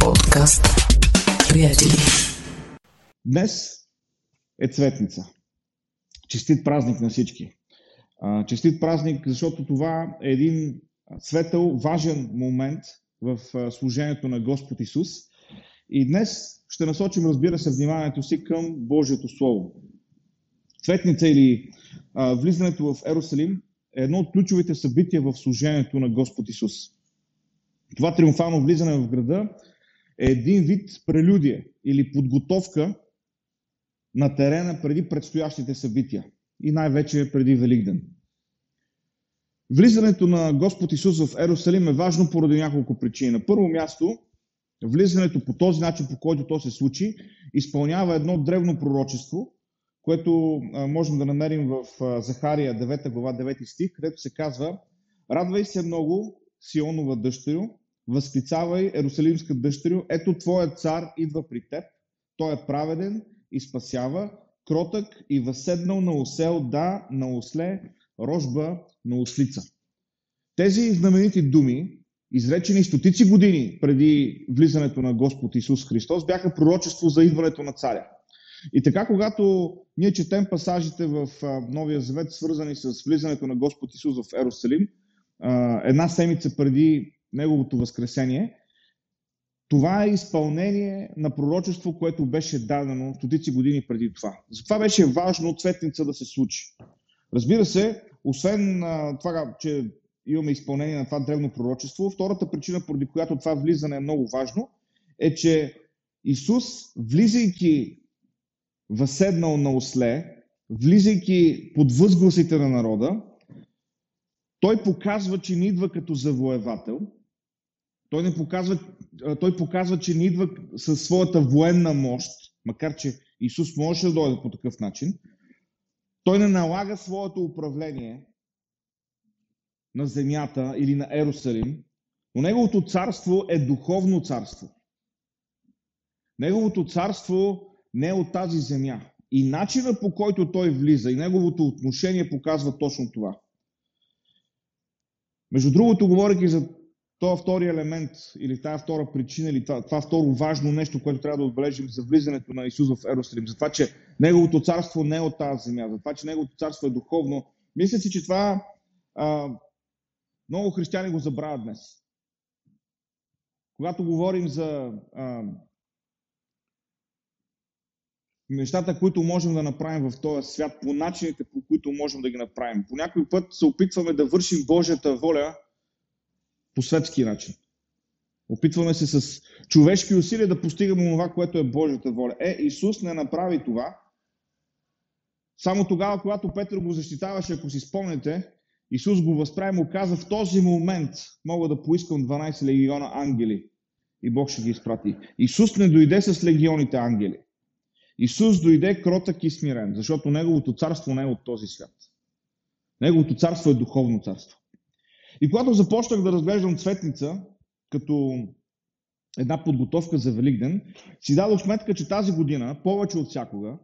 подкаст Приятели. Днес е цветница. Честит празник на всички. Честит празник, защото това е един светъл, важен момент в служението на Господ Исус. И днес ще насочим, разбира се, вниманието си към Божието Слово. Цветница или а, влизането в Ерусалим е едно от ключовите събития в служението на Господ Исус. Това триумфално влизане в града е един вид прелюдия или подготовка на терена преди предстоящите събития и най-вече преди Великден. Влизането на Господ Исус в Ерусалим е важно поради няколко причини. На първо място, влизането по този начин, по който то се случи, изпълнява едно древно пророчество, което можем да намерим в Захария 9 глава 9 стих, където се казва Радвай се много, Сионова дъщерю, възклицавай, Ерусалимска дъщерю, ето твоят цар идва при теб, той е праведен и спасява, кротък и възседнал на осел, да, на осле, рожба на ослица. Тези знаменити думи, изречени стотици години преди влизането на Господ Исус Христос, бяха пророчество за идването на царя. И така, когато ние четем пасажите в Новия Завет, свързани с влизането на Господ Исус в Ерусалим, една седмица преди Неговото възкресение, това е изпълнение на пророчество, което беше дадено стотици години преди това. Затова беше важно цветница да се случи. Разбира се, освен това, че имаме изпълнение на това древно пророчество, втората причина, поради която това влизане е много важно, е, че Исус, влизайки възседнал на осле, влизайки под възгласите на народа, той показва, че не идва като завоевател. Той, не показва, той показва, че не идва със своята военна мощ, макар че Исус можеше да дойде по такъв начин. Той не налага своето управление на земята или на Ерусалим, но неговото царство е духовно царство. Неговото царство не е от тази земя. И начина по който той влиза и неговото отношение показва точно това. Между другото, говоряки за този втори елемент или тази втора причина или това, това второ важно нещо, което трябва да отбележим за влизането на Исус в Ерусалим, за това, че Неговото царство не е от тази земя, за това, че Неговото царство е духовно, мисля си, че това а, много християни го забравят днес. Когато говорим за а, нещата, които можем да направим в този свят, по начините, по които можем да ги направим. По някой път се опитваме да вършим Божията воля по светски начин. Опитваме се с човешки усилия да постигаме това, което е Божията воля. Е, Исус не направи това. Само тогава, когато Петър го защитаваше, ако си спомнете, Исус го възправи му каза, в този момент мога да поискам 12 легиона ангели и Бог ще ги изпрати. Исус не дойде с легионите ангели. Исус дойде кротък и смирен, защото Неговото царство не е от този свят. Неговото царство е духовно царство. И когато започнах да разглеждам цветница като една подготовка за Великден, си дадох сметка, че тази година, повече от всякога,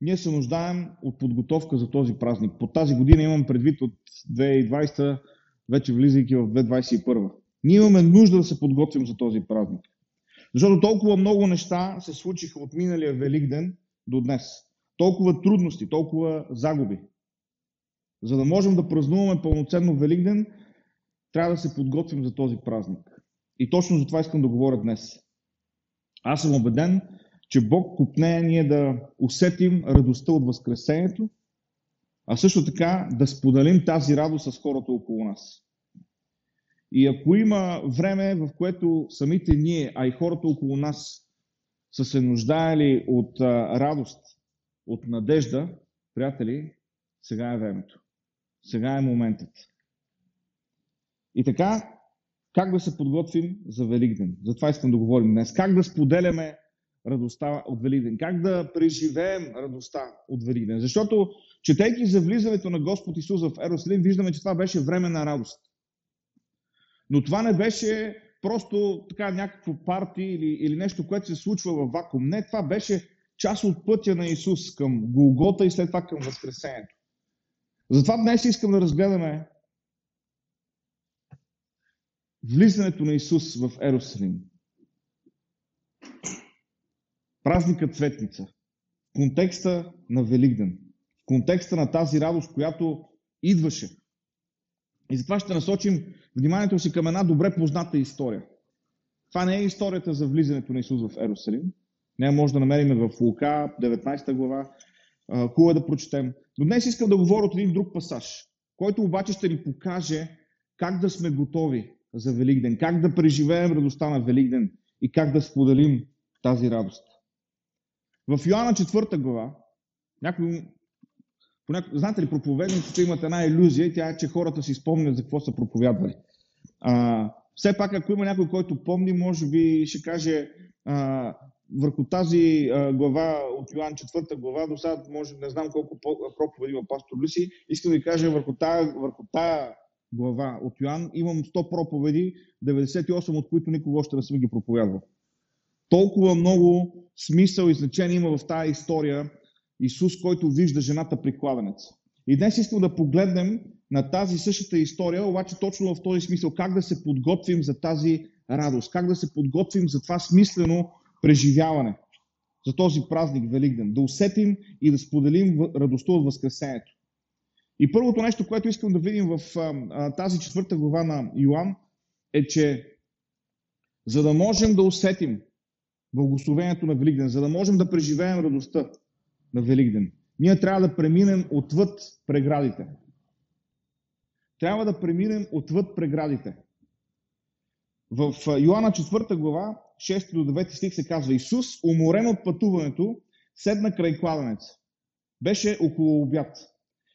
ние се нуждаем от подготовка за този празник. По тази година имам предвид от 2020, вече влизайки в 2021. Ние имаме нужда да се подготвим за този празник. Защото толкова много неща се случиха от миналия Великден до днес. Толкова трудности, толкова загуби. За да можем да празнуваме пълноценно Великден, трябва да се подготвим за този празник. И точно за това искам да говоря днес. Аз съм убеден, че Бог купне ние да усетим радостта от Възкресението, а също така да споделим тази радост с хората около нас. И ако има време, в което самите ние, а и хората около нас са се нуждаели от радост, от надежда, приятели, сега е времето. Сега е моментът. И така, как да се подготвим за Великден? За това искам да говорим днес. Как да споделяме радостта от Великден? Как да преживеем радостта от Великден? Защото, четейки за влизането на Господ Исус в Ерусалим, виждаме, че това беше време на радост. Но това не беше просто така някакво парти или, или нещо, което се случва във вакуум. Не, това беше част от пътя на Исус към Голгота и след това към Възкресението. Затова днес искам да разгледаме влизането на Исус в Ерусалим. празника Цветница, в контекста на Великден, в контекста на тази радост, която идваше. И затова ще насочим вниманието си към една добре позната история. Това не е историята за влизането на Исус в Ерусалим. Не може да намерим в Лука, 19 глава. Хубаво е да прочетем. Но днес искам да говоря от един друг пасаж, който обаче ще ни покаже как да сме готови за Великден, как да преживеем радостта на Великден и как да споделим тази радост. В Йоанна 4 глава, някой, понякога, знаете ли, проповедниците имат една иллюзия, тя е, че хората си спомнят за какво са проповядвали. А, все пак, ако има някой, който помни, може би ще каже а, върху тази а, глава от Йоан 4 глава, до сега може, не знам колко проповеди има пастор Люси, искам да ви кажа върху тая, върху тая глава от Йоан имам 100 проповеди, 98 от които никога още не съм ги проповядвал. Толкова много смисъл и значение има в тази история Исус, който вижда жената при кладенец. И днес искам да погледнем на тази същата история, обаче точно в този смисъл, как да се подготвим за тази радост, как да се подготвим за това смислено преживяване, за този празник Великден, да усетим и да споделим радостта от Възкресението. И първото нещо, което искам да видим в тази четвърта глава на Йоан, е, че за да можем да усетим благословението на Великден, за да можем да преживеем радостта на Великден, ние трябва да преминем отвъд преградите. Трябва да преминем отвъд преградите. В Йоанна 4 глава, 6 до 9 стих се казва Исус, уморен от пътуването, седна край кладенец. Беше около обяд.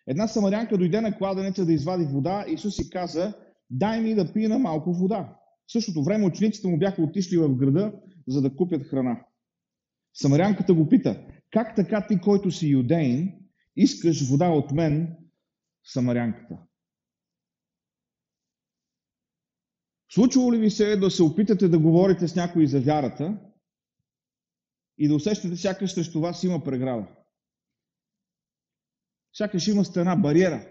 Една самарянка дойде на кладенеца да извади вода. Исус си каза, дай ми да пия малко вода. В същото време учениците му бяха отишли в града, за да купят храна. Самарянката го пита, как така ти, който си юдеин, искаш вода от мен, самарянката? Случвало ли ви се да се опитате да говорите с някой за вярата и да усещате сякаш срещу вас има преграда? Сякаш има стена, бариера.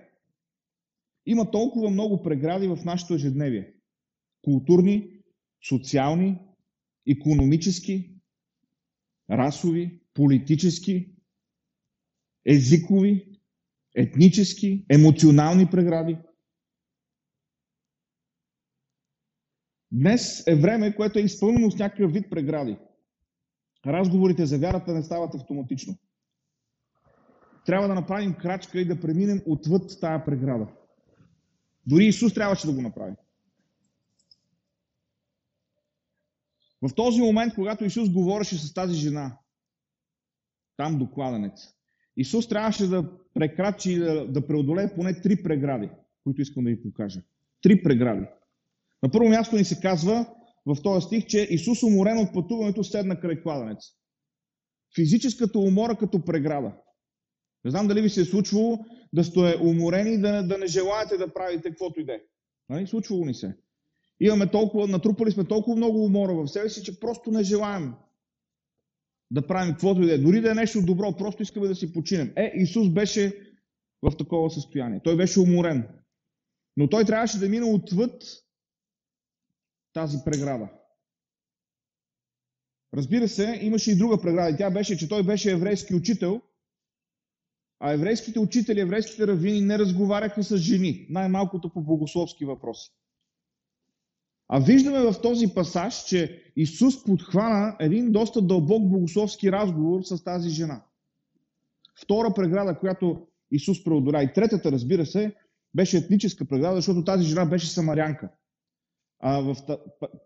Има толкова много прегради в нашето ежедневие. Културни, социални, економически, расови, политически, езикови, етнически, емоционални прегради. Днес е време, което е изпълнено с някакъв вид прегради. Разговорите за вярата не стават автоматично. Трябва да направим крачка и да преминем отвъд тая преграда. Дори Исус трябваше да го направи. В този момент, когато Исус говореше с тази жена, там до кладенец, Исус трябваше да прекрачи и да преодолее поне три прегради, които искам да ви покажа. Три прегради. На първо място ни се казва в този стих, че Исус уморен от пътуването седна край кладенец. Физическата умора като преграда. Не знам дали ви се е случвало да сте уморени и да, да не желаете да правите каквото и да е. Нали? Случвало ни се. Имаме толкова, натрупали сме толкова много умора в себе си, че просто не желаем да правим каквото и да е. Дори да е нещо добро, просто искаме да си починем. Е, Исус беше в такова състояние. Той беше уморен. Но той трябваше да мине отвъд тази преграда. Разбира се, имаше и друга преграда. Тя беше, че той беше еврейски учител, а еврейските учители, еврейските равини не разговаряха с жени, най-малкото по богословски въпроси. А виждаме в този пасаж, че Исус подхвана един доста дълбок богословски разговор с тази жена. Втора преграда, която Исус преодоля. И третата, разбира се, беше етническа преграда, защото тази жена беше самарянка. А в,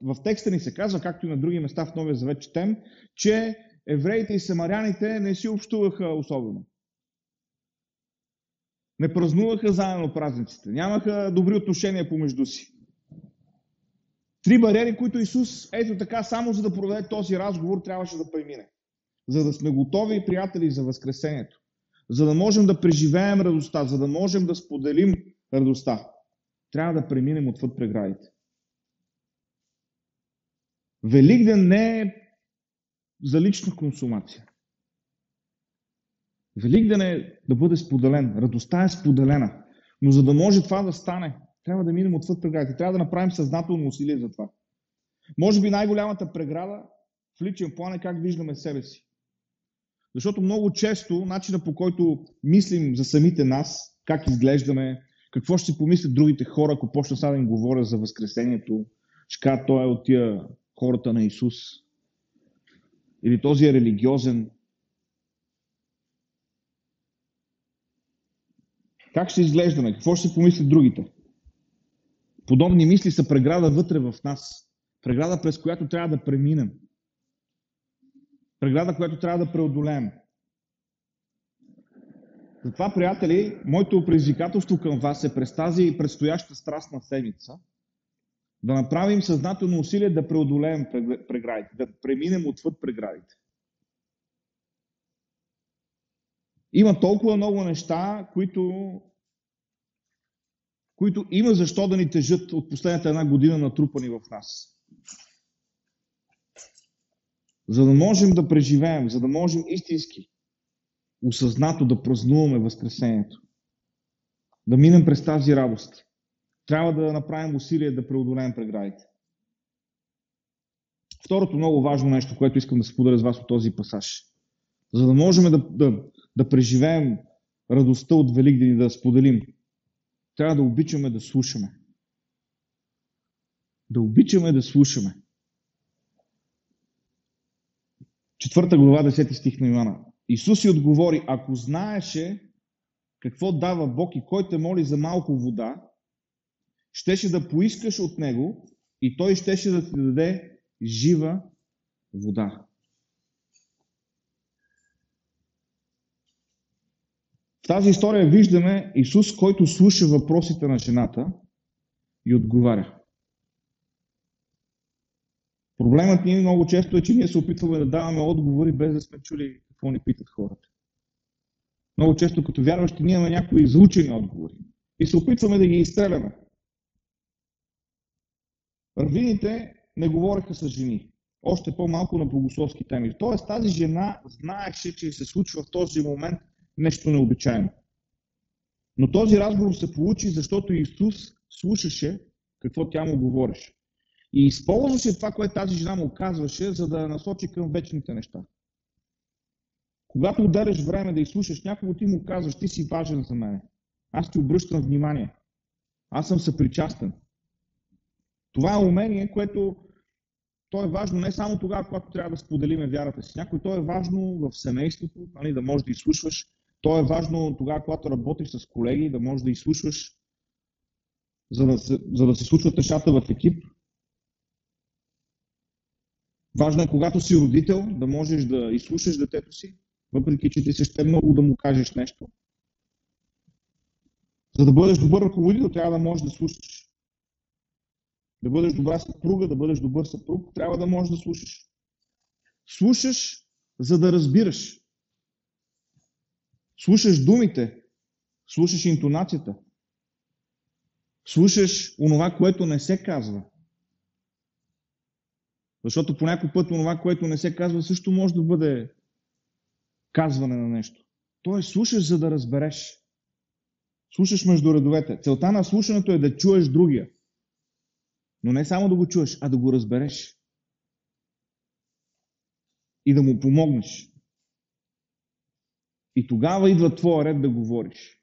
в текста ни се казва, както и на други места в Новия Завет четем, че евреите и самаряните не си общуваха особено. Не празнуваха заедно празниците. Нямаха добри отношения помежду си. Три бариери, които Исус, ето така, само за да проведе този разговор, трябваше да премине. За да сме готови, приятели, за Възкресението. За да можем да преживеем радостта, за да можем да споделим радостта. Трябва да преминем отвъд преградите. Великден не е за лична консумация. Великден е да бъде споделен. Радостта е споделена. Но за да може това да стане, трябва да минем отвъд преградите. Трябва да направим съзнателно усилие за това. Може би най-голямата преграда в личен план е как виждаме себе си. Защото много често начина по който мислим за самите нас, как изглеждаме, какво ще си помислят другите хора, ако почна сега да им говоря за Възкресението, ще кажа, той е от тия хората на Исус. Или този е религиозен. Как ще изглеждаме? Какво ще си помислят другите? Подобни мисли са преграда вътре в нас. Преграда, през която трябва да преминем. Преграда, която трябва да преодолеем. Затова, приятели, моето предизвикателство към вас е през тази предстояща страстна седмица да направим съзнателно усилие да преодолеем преградите, да преминем отвъд преградите. Има толкова много неща, които, които има защо да ни тежат от последната една година натрупани в нас. За да можем да преживеем, за да можем истински, осъзнато да празнуваме Възкресението. Да минем през тази радост. Трябва да направим усилие да преодолеем преградите. Второто много важно нещо, което искам да споделя с вас от този пасаж. За да можем да, да, да преживеем радостта от Великден и да споделим, трябва да обичаме да слушаме. Да обичаме да слушаме. Четвърта глава, 10 стих на Ивана. Исус си отговори, ако знаеше какво дава Бог и кой те моли за малко вода, щеше да поискаш от него и той щеше да ти даде жива вода. В тази история виждаме Исус, който слуша въпросите на жената и отговаря. Проблемът ни много често е, че ние се опитваме да даваме отговори, без да сме чули какво ни питат хората. Много често като вярващи ние имаме някои изучени отговори и се опитваме да ги изстреляме. Равините не говореха с жени. Още по-малко на богословски теми. Тоест тази жена знаеше, че се случва в този момент нещо необичайно. Но този разговор се получи, защото Исус слушаше какво тя му говореше. И използваше това, което тази жена му казваше, за да насочи към вечните неща. Когато отделяш време да изслушаш някого, ти му казваш, ти си важен за мен. Аз ти обръщам внимание. Аз съм съпричастен. Това е умение, което то е важно не само тогава, когато трябва да споделиме вярата си. Някой то е важно в семейството, нали, да можеш да изслушваш. То е важно тогава, когато работиш с колеги, да можеш да изслушваш, за да се, за да се случват нещата в екип. Важно е, когато си родител, да можеш да изслушаш детето си, въпреки че ти се ще много да му кажеш нещо. За да бъдеш добър ръководител, трябва да можеш да слушаш. Да бъдеш добра съпруга, да бъдеш добър съпруг, трябва да можеш да слушаш. Слушаш, за да разбираш. Слушаш думите, слушаш интонацията. Слушаш онова, което не се казва. Защото по някой път онова, което не се казва, също може да бъде казване на нещо. Тоест, слушаш, за да разбереш. Слушаш между редовете. Целта на слушането е да чуеш другия. Но не само да го чуеш, а да го разбереш. И да му помогнеш. И тогава идва твоя ред да говориш.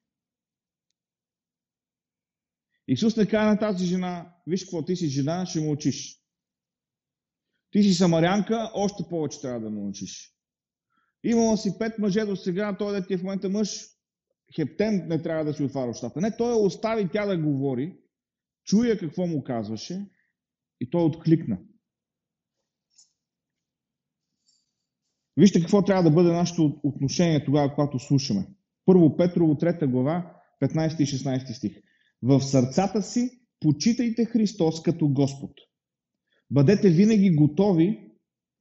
Исус не каза на тази жена, виж какво ти си жена, ще му учиш. Ти си самарянка, още повече трябва да му учиш. Имала си пет мъже до сега, той да ти е в момента мъж, хептен не трябва да си отваря устата. Не, той остави тя да говори, чуя какво му казваше и той откликна. Вижте какво трябва да бъде нашето отношение тогава, когато слушаме. Първо Петрово, 3 глава, 15 и 16 стих. В сърцата си почитайте Христос като Господ. Бъдете винаги готови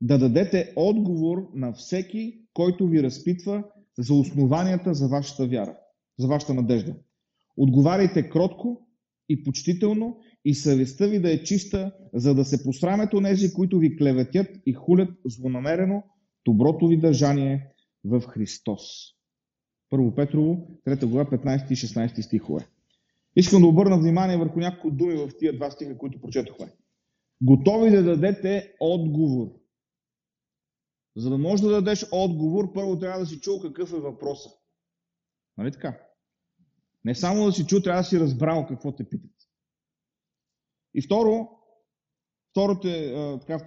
да дадете отговор на всеки, който ви разпитва за основанията за вашата вяра, за вашата надежда. Отговаряйте кротко и почтително и съвестта ви да е чиста, за да се посрамят онези, които ви клеветят и хулят злонамерено доброто ви държание в Христос. Първо Петрово, 3 глава, 15 и 16 стихове. Искам да обърна внимание върху някои думи в тия два стиха, които прочетохме. Готови да дадете отговор За да можеш да дадеш отговор, първо трябва да си чул какъв е въпросът. Нали така? Не само да си чул, трябва да си разбрал какво те питат. И второ, втората, така,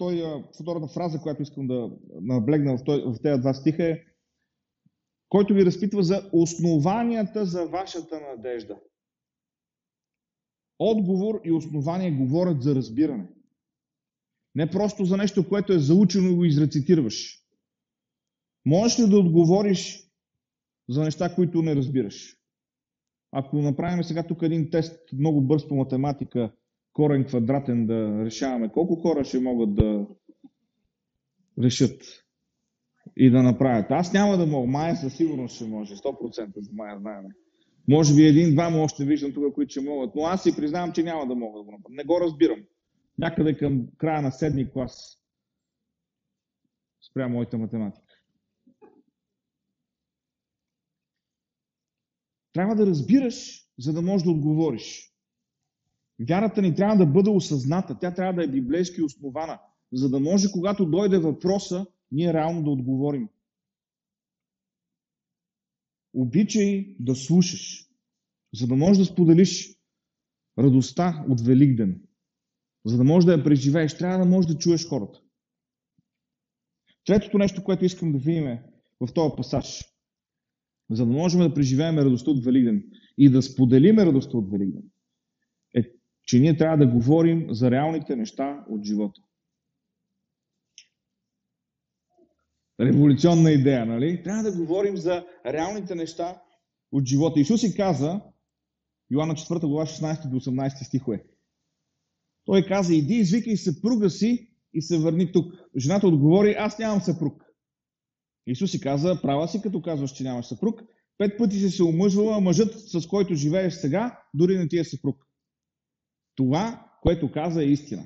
втората фраза, която искам да наблегна в, в тези два стиха е който ви разпитва за основанията за вашата надежда. Отговор и основание говорят за разбиране. Не просто за нещо, което е заучено и го изрецитираш. Можеш ли да отговориш за неща, които не разбираш? Ако направим сега тук един тест, много бърз по математика, корен квадратен да решаваме, колко хора ще могат да решат и да направят? Аз няма да мога, Майя със сигурност ще може, 100% за Майя знаем. Може би един-двама още виждам тук, които ще могат, но аз си признавам, че няма да мога да го направя. Не го разбирам. Някъде към края на седми клас спря моята математика. Трябва да разбираш, за да можеш да отговориш. Вярата ни трябва да бъде осъзната, тя трябва да е библейски основана, за да може, когато дойде въпроса, ние реално да отговорим. Обичай да слушаш, за да можеш да споделиш радостта от Великден. За да можеш да я преживееш, трябва да можеш да чуеш хората. Третото нещо, което искам да видим в този пасаж, за да можем да преживеем радостта от Великден и да споделим радостта от Великден, е, че ние трябва да говорим за реалните неща от живота. Революционна идея, нали? Трябва да говорим за реалните неща от живота. Исус си каза, Йоанна 4 глава 16 до 18 стихове. Той каза, иди, извикай съпруга си и се върни тук. Жената отговори, аз нямам съпруг. Исус си каза, права си, като казваш, че нямаш съпруг. Пет пъти си се омъжвала, мъжът, с който живееш сега, дори не ти е съпруг. Това, което каза, е истина.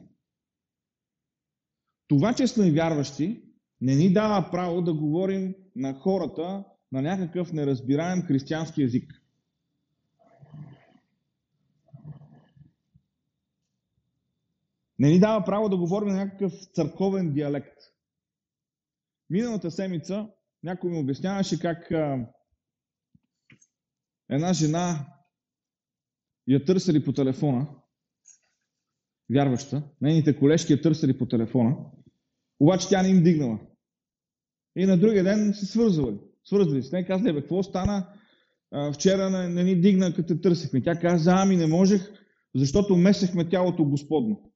Това, че сме вярващи, не ни дава право да говорим на хората на някакъв неразбираем християнски язик. Не ни дава право да говорим на някакъв църковен диалект. Миналата седмица някой ми обясняваше как а, една жена я търсили по телефона, вярваща, нейните колежки я търсили по телефона, обаче тя не им дигнала. И на другия ден се свързвали. Свързвали се. Не казали, бе, какво стана? А, вчера не, не ни дигна, като те търсихме. Тя каза, ами не можех, защото месехме тялото Господно.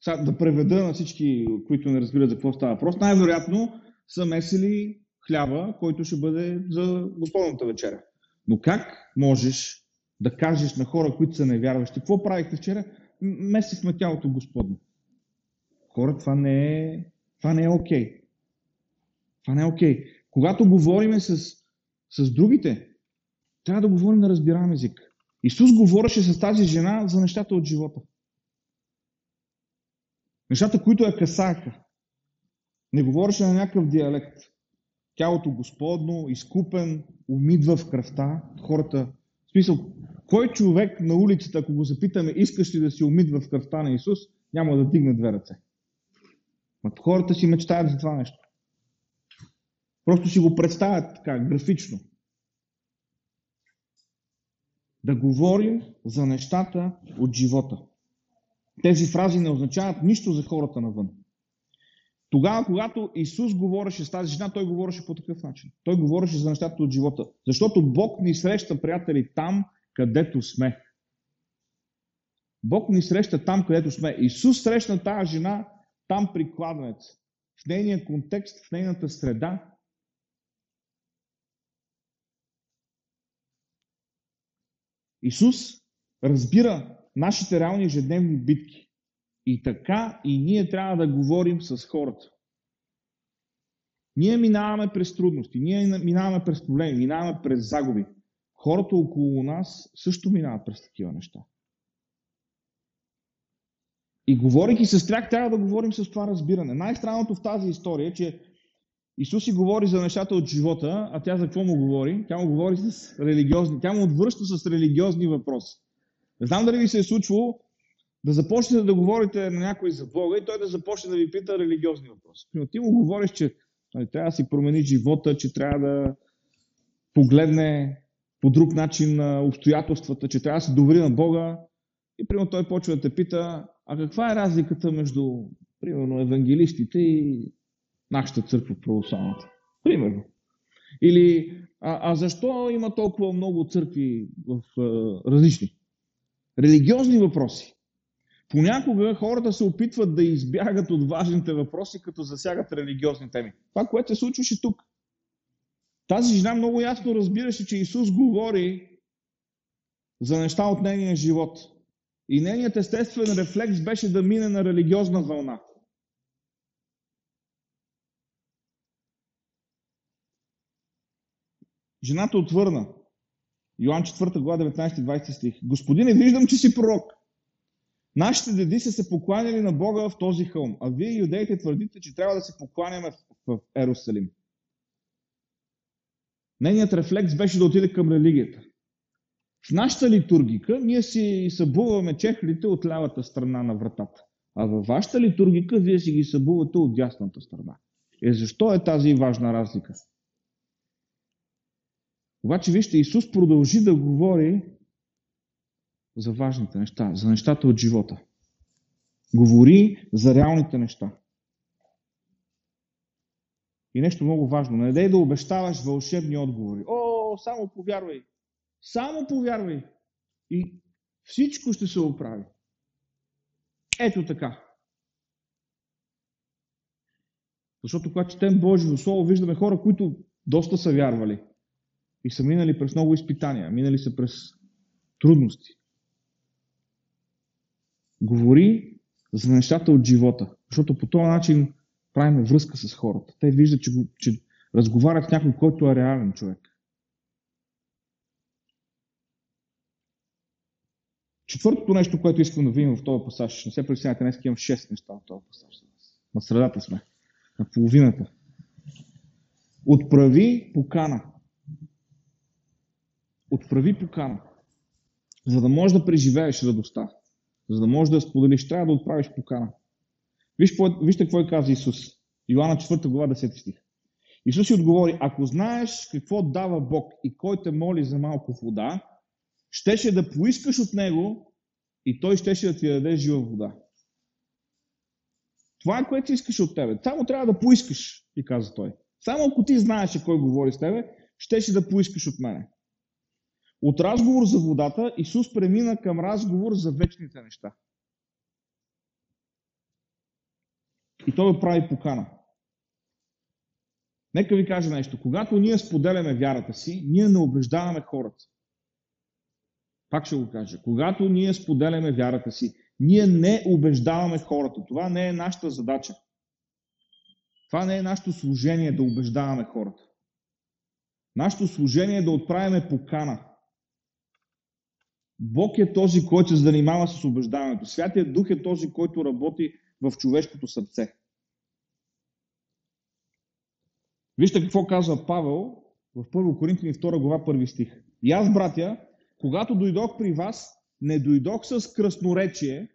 Сега да преведа на всички, които не разбират за какво става въпрос. Най-вероятно са месили хляба, който ще бъде за Господната вечеря. Но как можеш да кажеш на хора, които са невярващи, какво правихте вчера? Месихме тялото Господно. Хора, това не е, това не е окей. Okay. Това не е окей. Okay. Когато говориме с, с другите, трябва да говорим на разбираем език. Исус говореше с тази жена за нещата от живота. Нещата, които я касаха. Не говореше на някакъв диалект. Тялото Господно, изкупен, умидва в кръвта. Хората, в смисъл, кой човек на улицата, ако го запитаме, искаш ли да си умидва в кръвта на Исус, няма да дигне две ръце. Ма хората си мечтаят за това нещо. Просто си го представят така, графично. Да говорим за нещата от живота. Тези фрази не означават нищо за хората навън. Тогава, когато Исус говореше с тази жена, той говореше по такъв начин. Той говореше за нещата от живота. Защото Бог ни среща, приятели, там, където сме. Бог ни среща там, където сме. Исус срещна тази жена там при кладенец. В нейния контекст, в нейната среда. Исус разбира нашите реални ежедневни битки. И така и ние трябва да говорим с хората. Ние минаваме през трудности, ние минаваме през проблеми, минаваме през загуби. Хората около нас също минават през такива неща. И говорейки с тях, трябва да говорим с това разбиране. Най-странното в тази история е, че Исус си говори за нещата от живота, а тя за какво му говори? Тя му говори с религиозни, тя му отвръща с религиозни въпроси. Не знам дали ви се е случвало да започнете да говорите на някой за Бога и той да започне да ви пита религиозни въпроси. Но ти му говориш, че нали, трябва да си промени живота, че трябва да погледне по друг начин на обстоятелствата, че трябва да се довери на Бога. И примерно той почва да те пита, а каква е разликата между, примерно, евангелистите и нашата църква православната? Примерно. Или, а, а защо има толкова много църкви в а, различни? Религиозни въпроси. Понякога хората се опитват да избягат от важните въпроси, като засягат религиозни теми. Това, което се случваше тук. Тази жена много ясно разбираше, че Исус говори за неща от нейния живот. И нейният естествен рефлекс беше да мине на религиозна вълна. Жената отвърна. Йоан 4 глава 19-20 стих. Господине, виждам, че си пророк. Нашите деди са се покланяли на Бога в този хълм, а вие, юдеите, твърдите, че трябва да се покланяме в, в Ерусалим. Нейният рефлекс беше да отиде към религията. В нашата литургика ние си събуваме чехлите от лявата страна на вратата. А във вашата литургика вие си ги събувате от дясната страна. Е, защо е тази важна разлика? Обаче, вижте, Исус продължи да говори за важните неща, за нещата от живота. Говори за реалните неща. И нещо много важно. Не дай да обещаваш вълшебни отговори. О, само повярвай. Само повярвай. И всичко ще се оправи. Ето така. Защото когато четем Божието Слово, виждаме хора, които доста са вярвали. И са минали през много изпитания. Минали са през трудности. Говори за нещата от живота. Защото по този начин правим връзка с хората. Те виждат, че, че разговарят с някой, който е реален човек. Четвъртото нещо, което искам да видим в този пасаж, не се притеснявайте, днес имам 6 неща в този пасаж. На средата сме, на половината. Отправи покана. Отправи покана. За да можеш да преживееш радостта, за да можеш да споделиш, трябва да отправиш покана. Виж, вижте какво е каза Исус. Йоанна 4 глава 10 стих. Исус си отговори, ако знаеш какво дава Бог и кой те моли за малко вода, щеше да поискаш от Него и Той щеше да ти даде жива вода. Това е което искаш от тебе. Само трябва да поискаш, и каза той. Само ако ти знаеш кой говори с тебе, щеше да поискаш от мене. От разговор за водата Исус премина към разговор за вечните неща. И той прави покана. Нека ви кажа нещо. Когато ние споделяме вярата си, ние не убеждаваме хората. Пак ще го кажа. Когато ние споделяме вярата си, ние не убеждаваме хората. Това не е нашата задача. Това не е нашето служение да убеждаваме хората. Нашето служение е да отправяме покана. Бог е този, който се занимава с убеждаването. Святият Дух е този, който работи в човешкото сърце. Вижте какво казва Павел в 1 Коринтини 2 глава 1 стих. И аз, братя, когато дойдох при вас, не дойдох с красноречие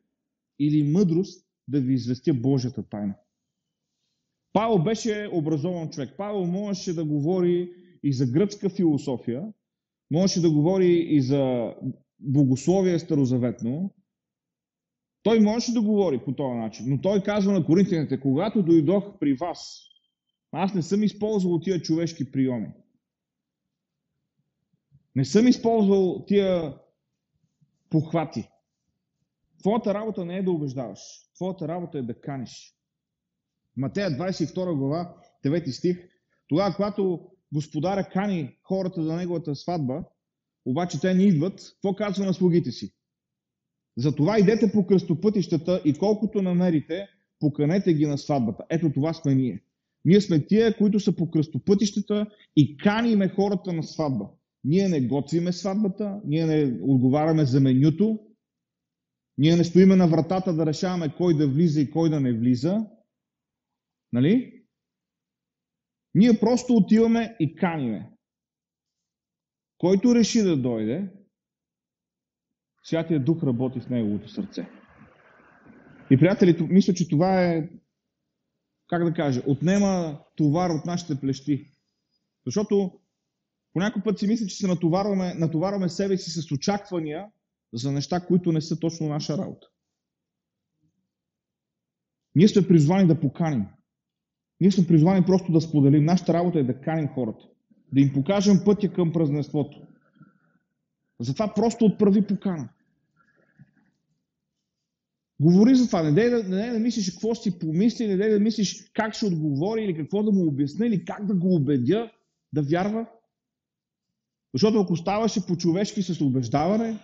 или мъдрост да ви известя Божията тайна. Павел беше образован човек. Павел можеше да говори и за гръцка философия, можеше да говори и за богословие старозаветно. Той можеше да говори по този начин, но той казва на коринтияните, когато дойдох при вас, аз не съм използвал тия човешки приеми. Не съм използвал тия похвати. Твоята работа не е да убеждаваш. Твоята работа е да каниш. Матея 22 глава, 9 стих. Тогава, когато господаря кани хората за неговата сватба, обаче те не идват, какво казва на слугите си? Затова идете по кръстопътищата и колкото намерите, поканете ги на сватбата. Ето това сме ние. Ние сме тия, които са по кръстопътищата и каниме хората на сватба. Ние не готвиме сватбата, ние не отговаряме за менюто, ние не стоиме на вратата да решаваме кой да влиза и кой да не влиза. Нали? Ние просто отиваме и каниме. Който реши да дойде, Святия Дух работи в неговото сърце. И, приятели, мисля, че това е, как да кажа, отнема товар от нашите плещи. Защото по някой път си мисля, че се натоварваме, натоварваме себе си с очаквания за неща, които не са точно наша работа. Ние сме призвани да поканим. Ние сме призвани просто да споделим. Нашата работа е да каним хората. Да им покажем пътя към празненството. Затова просто отправи покана. Говори за това. Не дай да, не дай да мислиш какво си помисли, не дай да мислиш как ще отговори или какво да му обясня или как да го убедя да вярва. Защото ако ставаше по-човешки с убеждаване,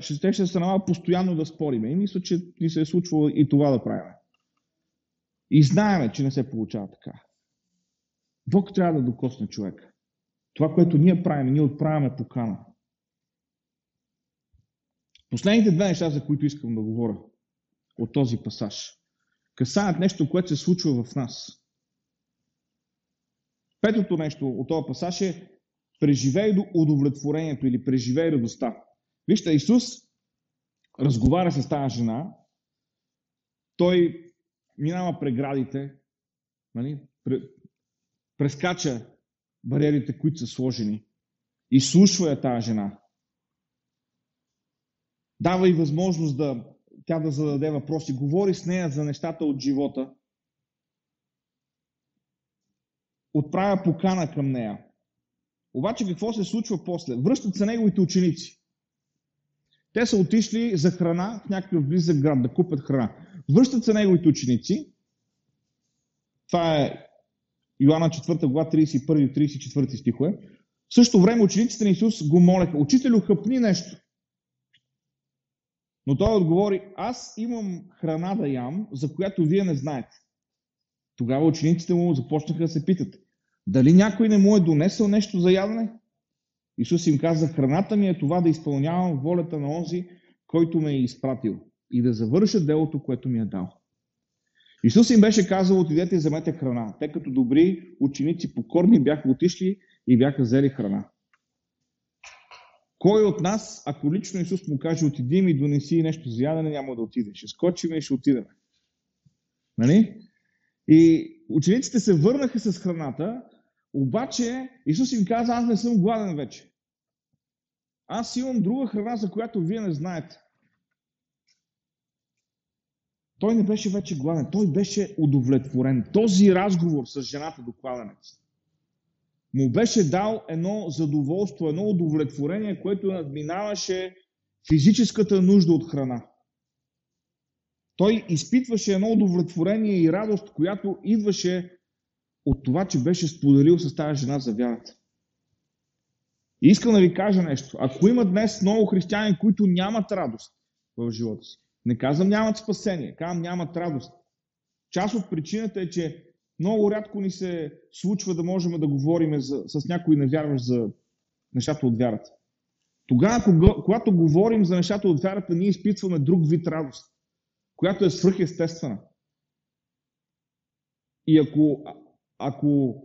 ще, ще се налага постоянно да спориме. И мисля, че ни се е случвало и това да правим. И знаеме, че не се получава така. Бог трябва да докосне човека. Това, което ние правим, ние отправяме покана. Последните две неща, за които искам да говоря от този пасаж, касаят нещо, което се случва в нас. Петото нещо от този пасаж е преживей до удовлетворението или преживей радостта. Вижте, Исус разговаря с тази жена, той минава преградите, нали, прескача бариерите, които са сложени, изслушва я тази жена. Дава и възможност да тя да зададе въпроси, говори с нея за нещата от живота, отправя покана към нея. Обаче какво се случва после? Връщат се неговите ученици. Те са отишли за храна в някакъв близък град да купят храна. Връщат се неговите ученици. Това е Йоанна 4 глава 31-34 стихове. В същото време учениците на Исус го молеха, учителю, хъпни нещо. Но той отговори, аз имам храна да ям, за която вие не знаете. Тогава учениците му започнаха да се питат, дали някой не му е донесъл нещо за ядене? Исус им каза, храната ми е това да изпълнявам волята на онзи, който ме е изпратил и да завърша делото, което ми е дал. Исус им беше казал, отидете и вземете храна. Те като добри ученици покорни бяха отишли и бяха взели храна. Кой от нас, ако лично Исус му каже, отиди ми донеси нещо за ядене, няма да отиде. Ще скочим и ще отидем. Нали? И учениците се върнаха с храната, обаче Исус им каза, аз не съм гладен вече. Аз имам друга храна, за която вие не знаете. Той не беше вече гладен, той беше удовлетворен. Този разговор с жената до кладенец му беше дал едно задоволство, едно удовлетворение, което надминаваше физическата нужда от храна. Той изпитваше едно удовлетворение и радост, която идваше от това, че беше споделил с тази жена за вярата. И искам да ви кажа нещо. Ако има днес много християни, които нямат радост в живота си, не казвам нямат спасение, казвам нямат радост. Част от причината е, че много рядко ни се случва да можем да говорим за, с някой невярващ за нещата от вярата. Тогава, когато говорим за нещата от вярата, ние изпитваме друг вид радост, която е свръхестествена. И ако, ако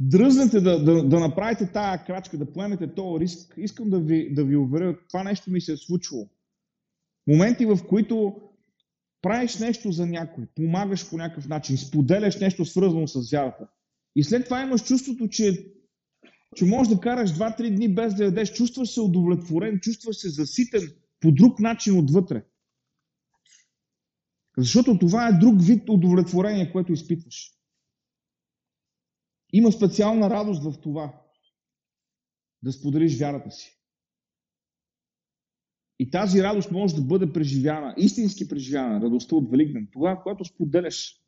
дръзнете да, да, да направите тая крачка, да поемете този риск, искам да ви, да ви уверя, това нещо ми се е случвало. Моменти, в които правиш нещо за някой, помагаш по някакъв начин, споделяш нещо свързано с вярата. И след това имаш чувството, че, че можеш да караш 2-3 дни без да ядеш, чувстваш се удовлетворен, чувстваш се заситен по друг начин отвътре. Защото това е друг вид удовлетворение, което изпитваш. Има специална радост в това да споделиш вярата си. И тази радост може да бъде преживяна, истински преживяна, радостта от Великден, тогава, когато споделяш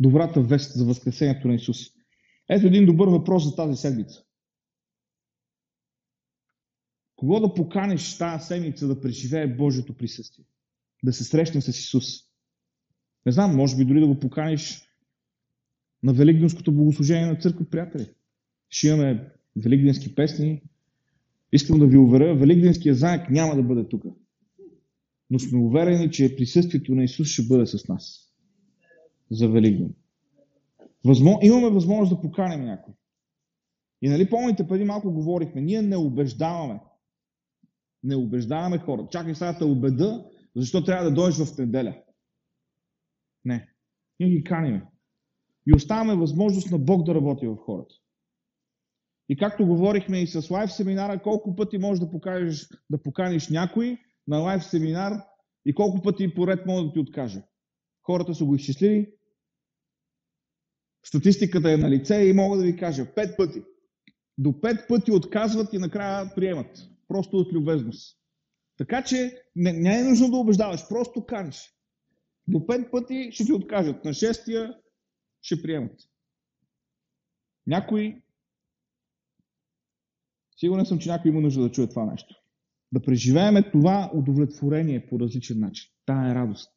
добрата вест за Възкресението на Исус. Ето един добър въпрос за тази седмица. Кого да поканиш тази седмица да преживее Божието присъствие? Да се срещне с Исус? Не знам, може би дори да го поканиш на Великденското богослужение на църква, приятели. Ще имаме великденски песни, Искам да ви уверя, Великденския заек няма да бъде тук. Но сме уверени, че присъствието на Исус ще бъде с нас. За Великден. Възмо... Имаме възможност да поканим някой. И нали помните, преди малко говорихме, ние не убеждаваме. Не убеждаваме хората. Чакай сега да убеда, защо трябва да дойдеш в неделя. Не. Ние ги каниме. И оставяме възможност на Бог да работи в хората. И както говорихме и с лайв семинара, колко пъти можеш да, покажеш, да поканиш някой на лайв семинар и колко пъти поред може да ти откаже. Хората са го изчислили. Статистиката е на лице и мога да ви кажа пет пъти. До пет пъти отказват и накрая приемат. Просто от любезност. Така че не, не е нужно да убеждаваш, просто каниш. До пет пъти ще ти откажат. На шестия ще приемат. Някой Сигурен съм, че някой има нужда да чуе това нещо. Да преживееме това удовлетворение по различен начин. Тая е радост.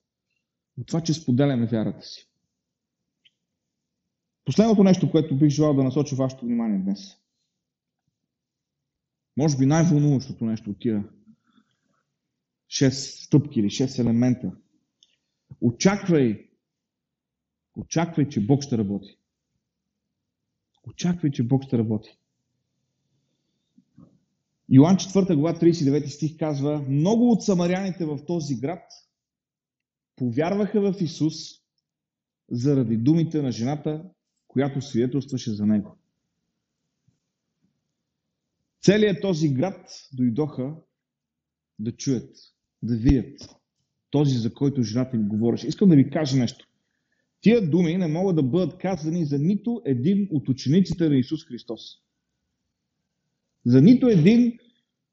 От това, че споделяме вярата си. Последното нещо, което бих желал да насоча вашето внимание днес. Може би най-вълнуващото нещо от тия 6 стъпки или 6 елемента. Очаквай, очаквай, че Бог ще работи. Очаквай, че Бог ще работи. Йоан 4 глава 39 стих казва, много от самаряните в този град повярваха в Исус заради думите на жената, която свидетелстваше за Него. Целият този град дойдоха да чуят, да видят този, за който жената им говореше. Искам да ви кажа нещо. Тия думи не могат да бъдат казани за нито един от учениците на Исус Христос. За нито един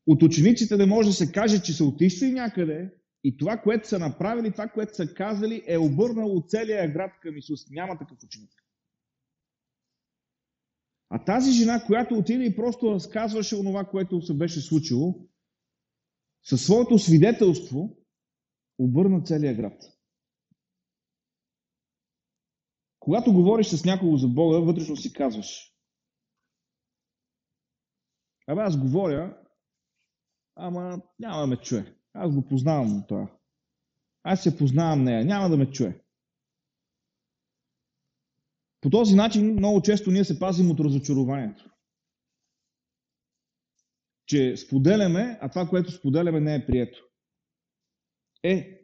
от учениците не може да се каже, че са отишли някъде и това, което са направили, това, което са казали, е обърнало целия град към Исус. Няма такъв ученик. А тази жена, която отиде и просто разказваше онова, което се беше случило, със своето свидетелство обърна целия град. Когато говориш с някого за Бога, вътрешно си казваш. Абе, аз говоря, ама няма да ме чуе. Аз го познавам това. Аз се познавам нея, няма да ме чуе. По този начин много често ние се пазим от разочарованието. Че споделяме, а това, което споделяме, не е прието. Е,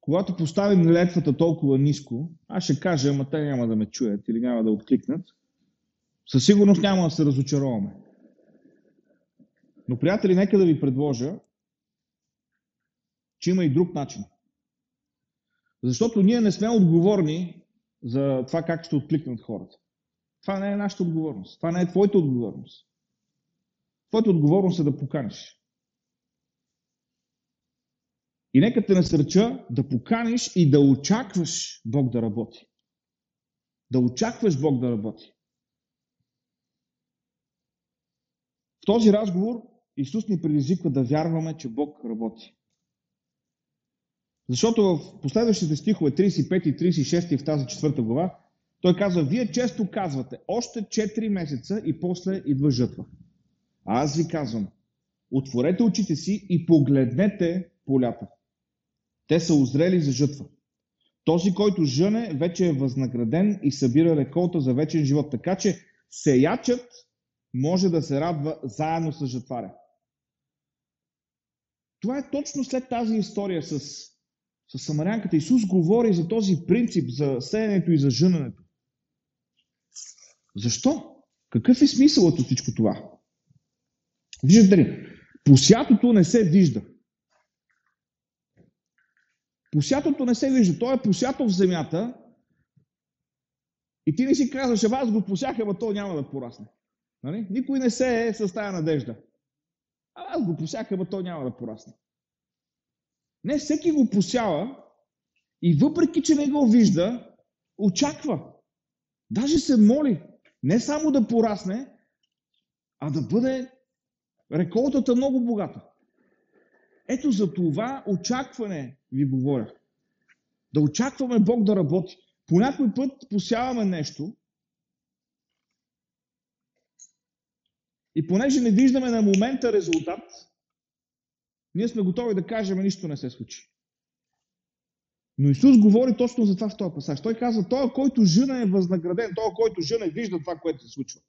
когато поставим летвата толкова ниско, аз ще кажа, ама те няма да ме чуят или няма да откликнат, със сигурност няма да се разочароваме. Но, приятели, нека да ви предложа, че има и друг начин. Защото ние не сме отговорни за това как ще откликнат хората. Това не е нашата отговорност. Това не е твоята отговорност. Твоята отговорност е да поканиш. И нека те насърча да поканиш и да очакваш Бог да работи. Да очакваш Бог да работи. Този разговор Исус ни предизвиква да вярваме, че Бог работи. Защото в последващите стихове 35 и 36 в тази четвърта глава, той казва, вие често казвате, още 4 месеца и после идва жътва. А аз ви казвам, отворете очите си и погледнете полята. Те са озрели за жътва. Този, който жъне, вече е възнаграден и събира реколта за вечен живот. Така че сеячът може да се радва заедно с жатваря. Това е точно след тази история с, с самарянката. Исус говори за този принцип за сеянето и за жънането. Защо? Какъв е смисълът от всичко това? Виждате ли? Посятото не се вижда. Посятото не се вижда. Той е посято в земята и ти не си казваш, аз го посях, ама то няма да порасне. Нали? Никой не се е с тази надежда. А аз го посях, ама то няма да порасне. Не, всеки го посява и въпреки, че не го вижда, очаква. Даже се моли. Не само да порасне, а да бъде реколтата много богата. Ето за това очакване ви говоря. Да очакваме Бог да работи. По някой път посяваме нещо и понеже не виждаме на момента резултат, ние сме готови да кажем, нищо не се случи. Но Исус говори точно за това в този пасаж. Той казва, той, който жена е възнаграден, той, който жена вижда това, което се случва.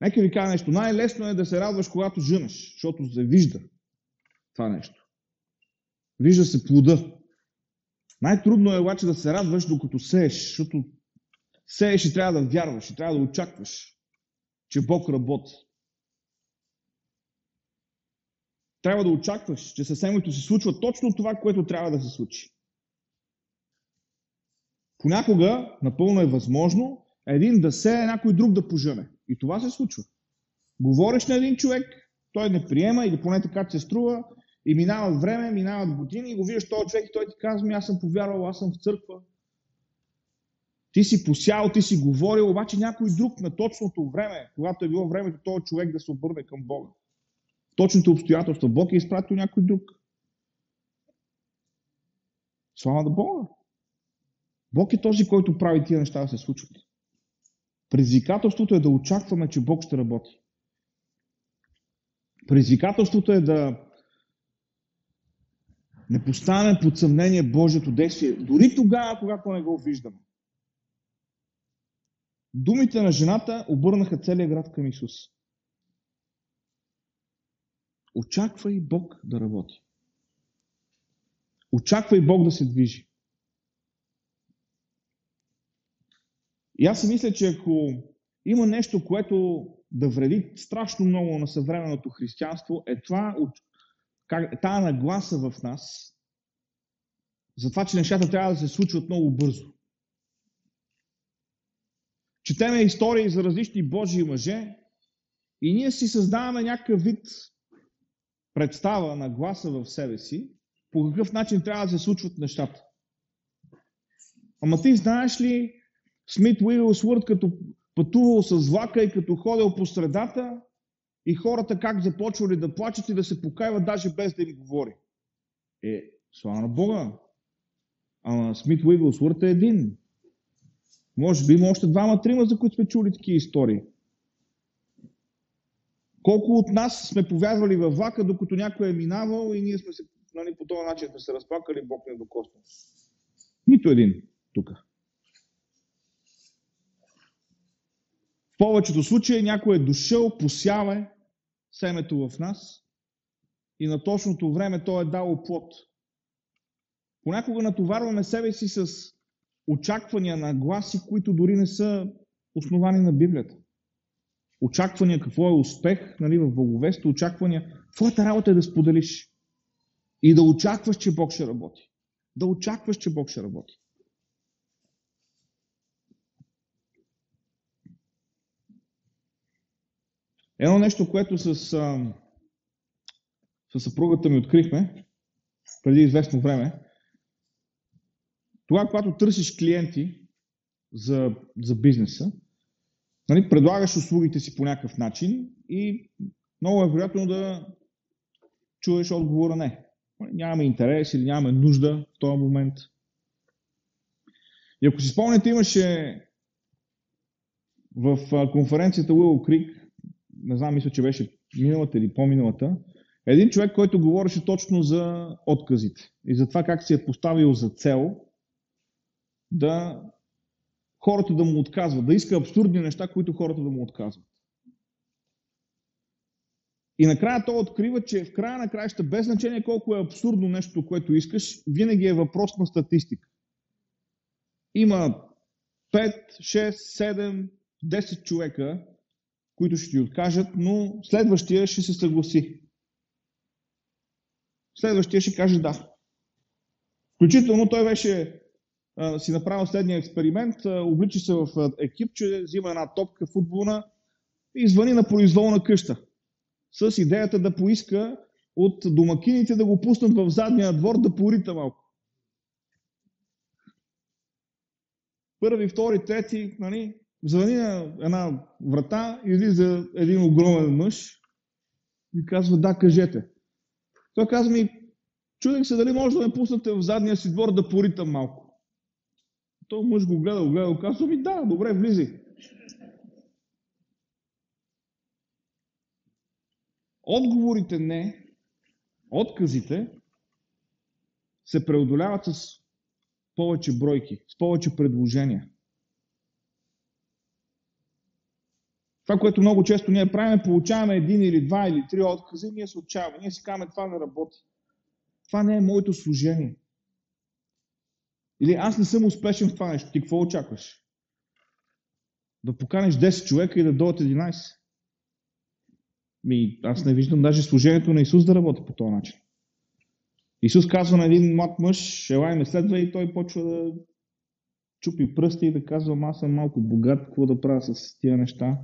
Нека ви кажа нещо. Най-лесно е да се радваш, когато жънеш, защото се вижда това нещо. Вижда се плода. Най-трудно е обаче да се радваш, докато сееш, защото сееш и трябва да вярваш, и трябва да очакваш, че Бог работи. Трябва да очакваш, че със семето се случва точно това, което трябва да се случи. Понякога, напълно е възможно, един да сее, някой друг да пожене. И това се случва. Говориш на един човек, той не приема или поне така се струва, и минават време, минават години и го виждаш този човек и той ти казва, аз съм повярвал, аз съм в църква. Ти си посял, ти си говорил, обаче някой друг на точното време, когато е било времето този човек да се обърне към Бога. Точното обстоятелство. Бог е изпратил някой друг. Слава на Бога. Бог е този, който прави тия неща да се случват. Предизвикателството е да очакваме, че Бог ще работи. Предизвикателството е да не поставяме под съмнение Божието действие, дори тогава, когато не го виждаме. Думите на жената обърнаха целият град към Исус. Очаквай Бог да работи. Очаквай Бог да се движи. И аз си мисля, че ако има нещо, което да вреди страшно много на съвременното християнство, е това, как, тая нагласа в нас, за това, че нещата трябва да се случват много бързо. Четеме истории за различни Божии мъже и ние си създаваме някакъв вид представа на гласа в себе си, по какъв начин трябва да се случват нещата. Ама ти знаеш ли Смит Уилсворд, като пътувал с влака и като ходил по средата и хората как започвали да плачат и да се покаиват, даже без да им говори. Е, слава на Бога. Ама Смит Уилсворд е един. Може би има още двама-трима, за които сме чули такива истории. Колко от нас сме повярвали във влака, докато някой е минавал и ние сме се, нали, по този начин сме се разплакали, Бог не докосна. Нито един тук. В повечето случаи някой е дошъл, посява семето в нас и на точното време той е дал плод. Понякога натоварваме себе си с очаквания на гласи, които дори не са основани на Библията. Очаквания какво е успех нали, в благовестие, очаквания. Твоята работа е да споделиш. И да очакваш, че Бог ще работи. Да очакваш, че Бог ще работи. Едно нещо, което с, с съпругата ми открихме преди известно време, това, когато търсиш клиенти за, за бизнеса, нали, предлагаш услугите си по някакъв начин и много е вероятно да чуеш отговора не. Нямаме интерес или нямаме нужда в този момент. И ако си спомняте, имаше в конференцията Willow Creek не знам, мисля, че беше миналата или по-миналата, един човек, който говореше точно за отказите и за това как си е поставил за цел да хората да му отказват, да иска абсурдни неща, които хората да му отказват. И накрая той открива, че в края на краища, без значение колко е абсурдно нещо, което искаш, винаги е въпрос на статистика. Има 5, 6, 7, 10 човека, които ще ти откажат, но следващия ще се съгласи. Следващия ще каже да. Включително той беше си направил следния експеримент, облича се в екип, че взима една топка футболна и звъни на произволна къща. С идеята да поиска от домакините да го пуснат в задния двор да порита малко. Първи, втори, трети, нали, звъни на една врата, излиза един огромен мъж и казва, да, кажете. Той казва ми, чудех се дали може да ме пуснете в задния си двор да поритам малко. Той мъж го гледа, го гледа, казва ми, да, добре, влизай. Отговорите не, отказите се преодоляват с повече бройки, с повече предложения. Това, което много често ние правим, получаваме един или два или три отказа и ние се отчаяваме. Ние си казваме, това не работи. Това не е моето служение. Или аз не съм успешен в това нещо. Ти какво очакваш? Да поканеш 10 човека и да дойдат 11. Ми, аз не виждам даже служението на Исус да работи по този начин. Исус казва на един млад мъж, елай ме следва и той почва да чупи пръсти и да казва, аз съм малко богат, какво да правя с тия неща.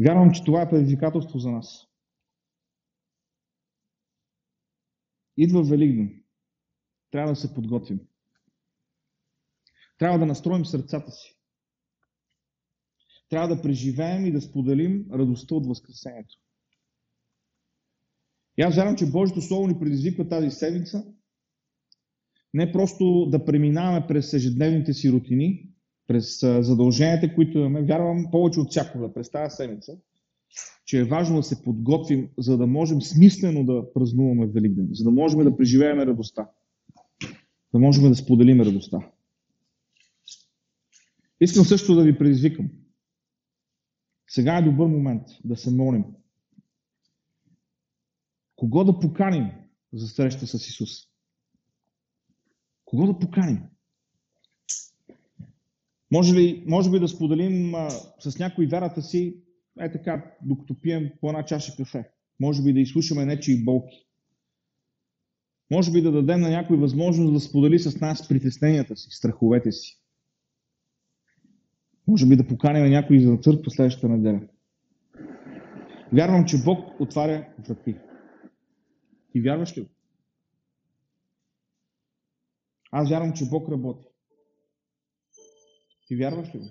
Вярвам, че това е предизвикателство за нас. Идва Великден. Трябва да се подготвим. Трябва да настроим сърцата си. Трябва да преживеем и да споделим радостта от Възкресението. И аз вярвам, че Божието Слово ни предизвиква тази седмица не просто да преминаваме през ежедневните си рутини, през задълженията, които имаме. Вярвам повече от всякога през тази седмица, че е важно да се подготвим, за да можем смислено да празнуваме Великден, за да можем да преживеем радостта, да можем да споделим радостта. Искам също да ви предизвикам. Сега е добър момент да се молим. Кого да поканим за среща с Исус? Кого да поканим? Може, ли, може би да споделим а, с някой вярата си, е така, докато пием по една чаша кафе. Може би да изслушаме нечии болки. Може би да дадем на някой възможност да сподели с нас притесненията си, страховете си. Може би да поканим някой за църква следващата неделя. Вярвам, че Бог отваря врати. И вярваш ли го? Аз вярвам, че Бог работи. Ти вярваш ли го?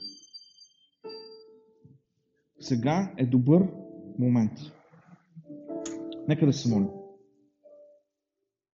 Сега е добър момент. Нека да се молим.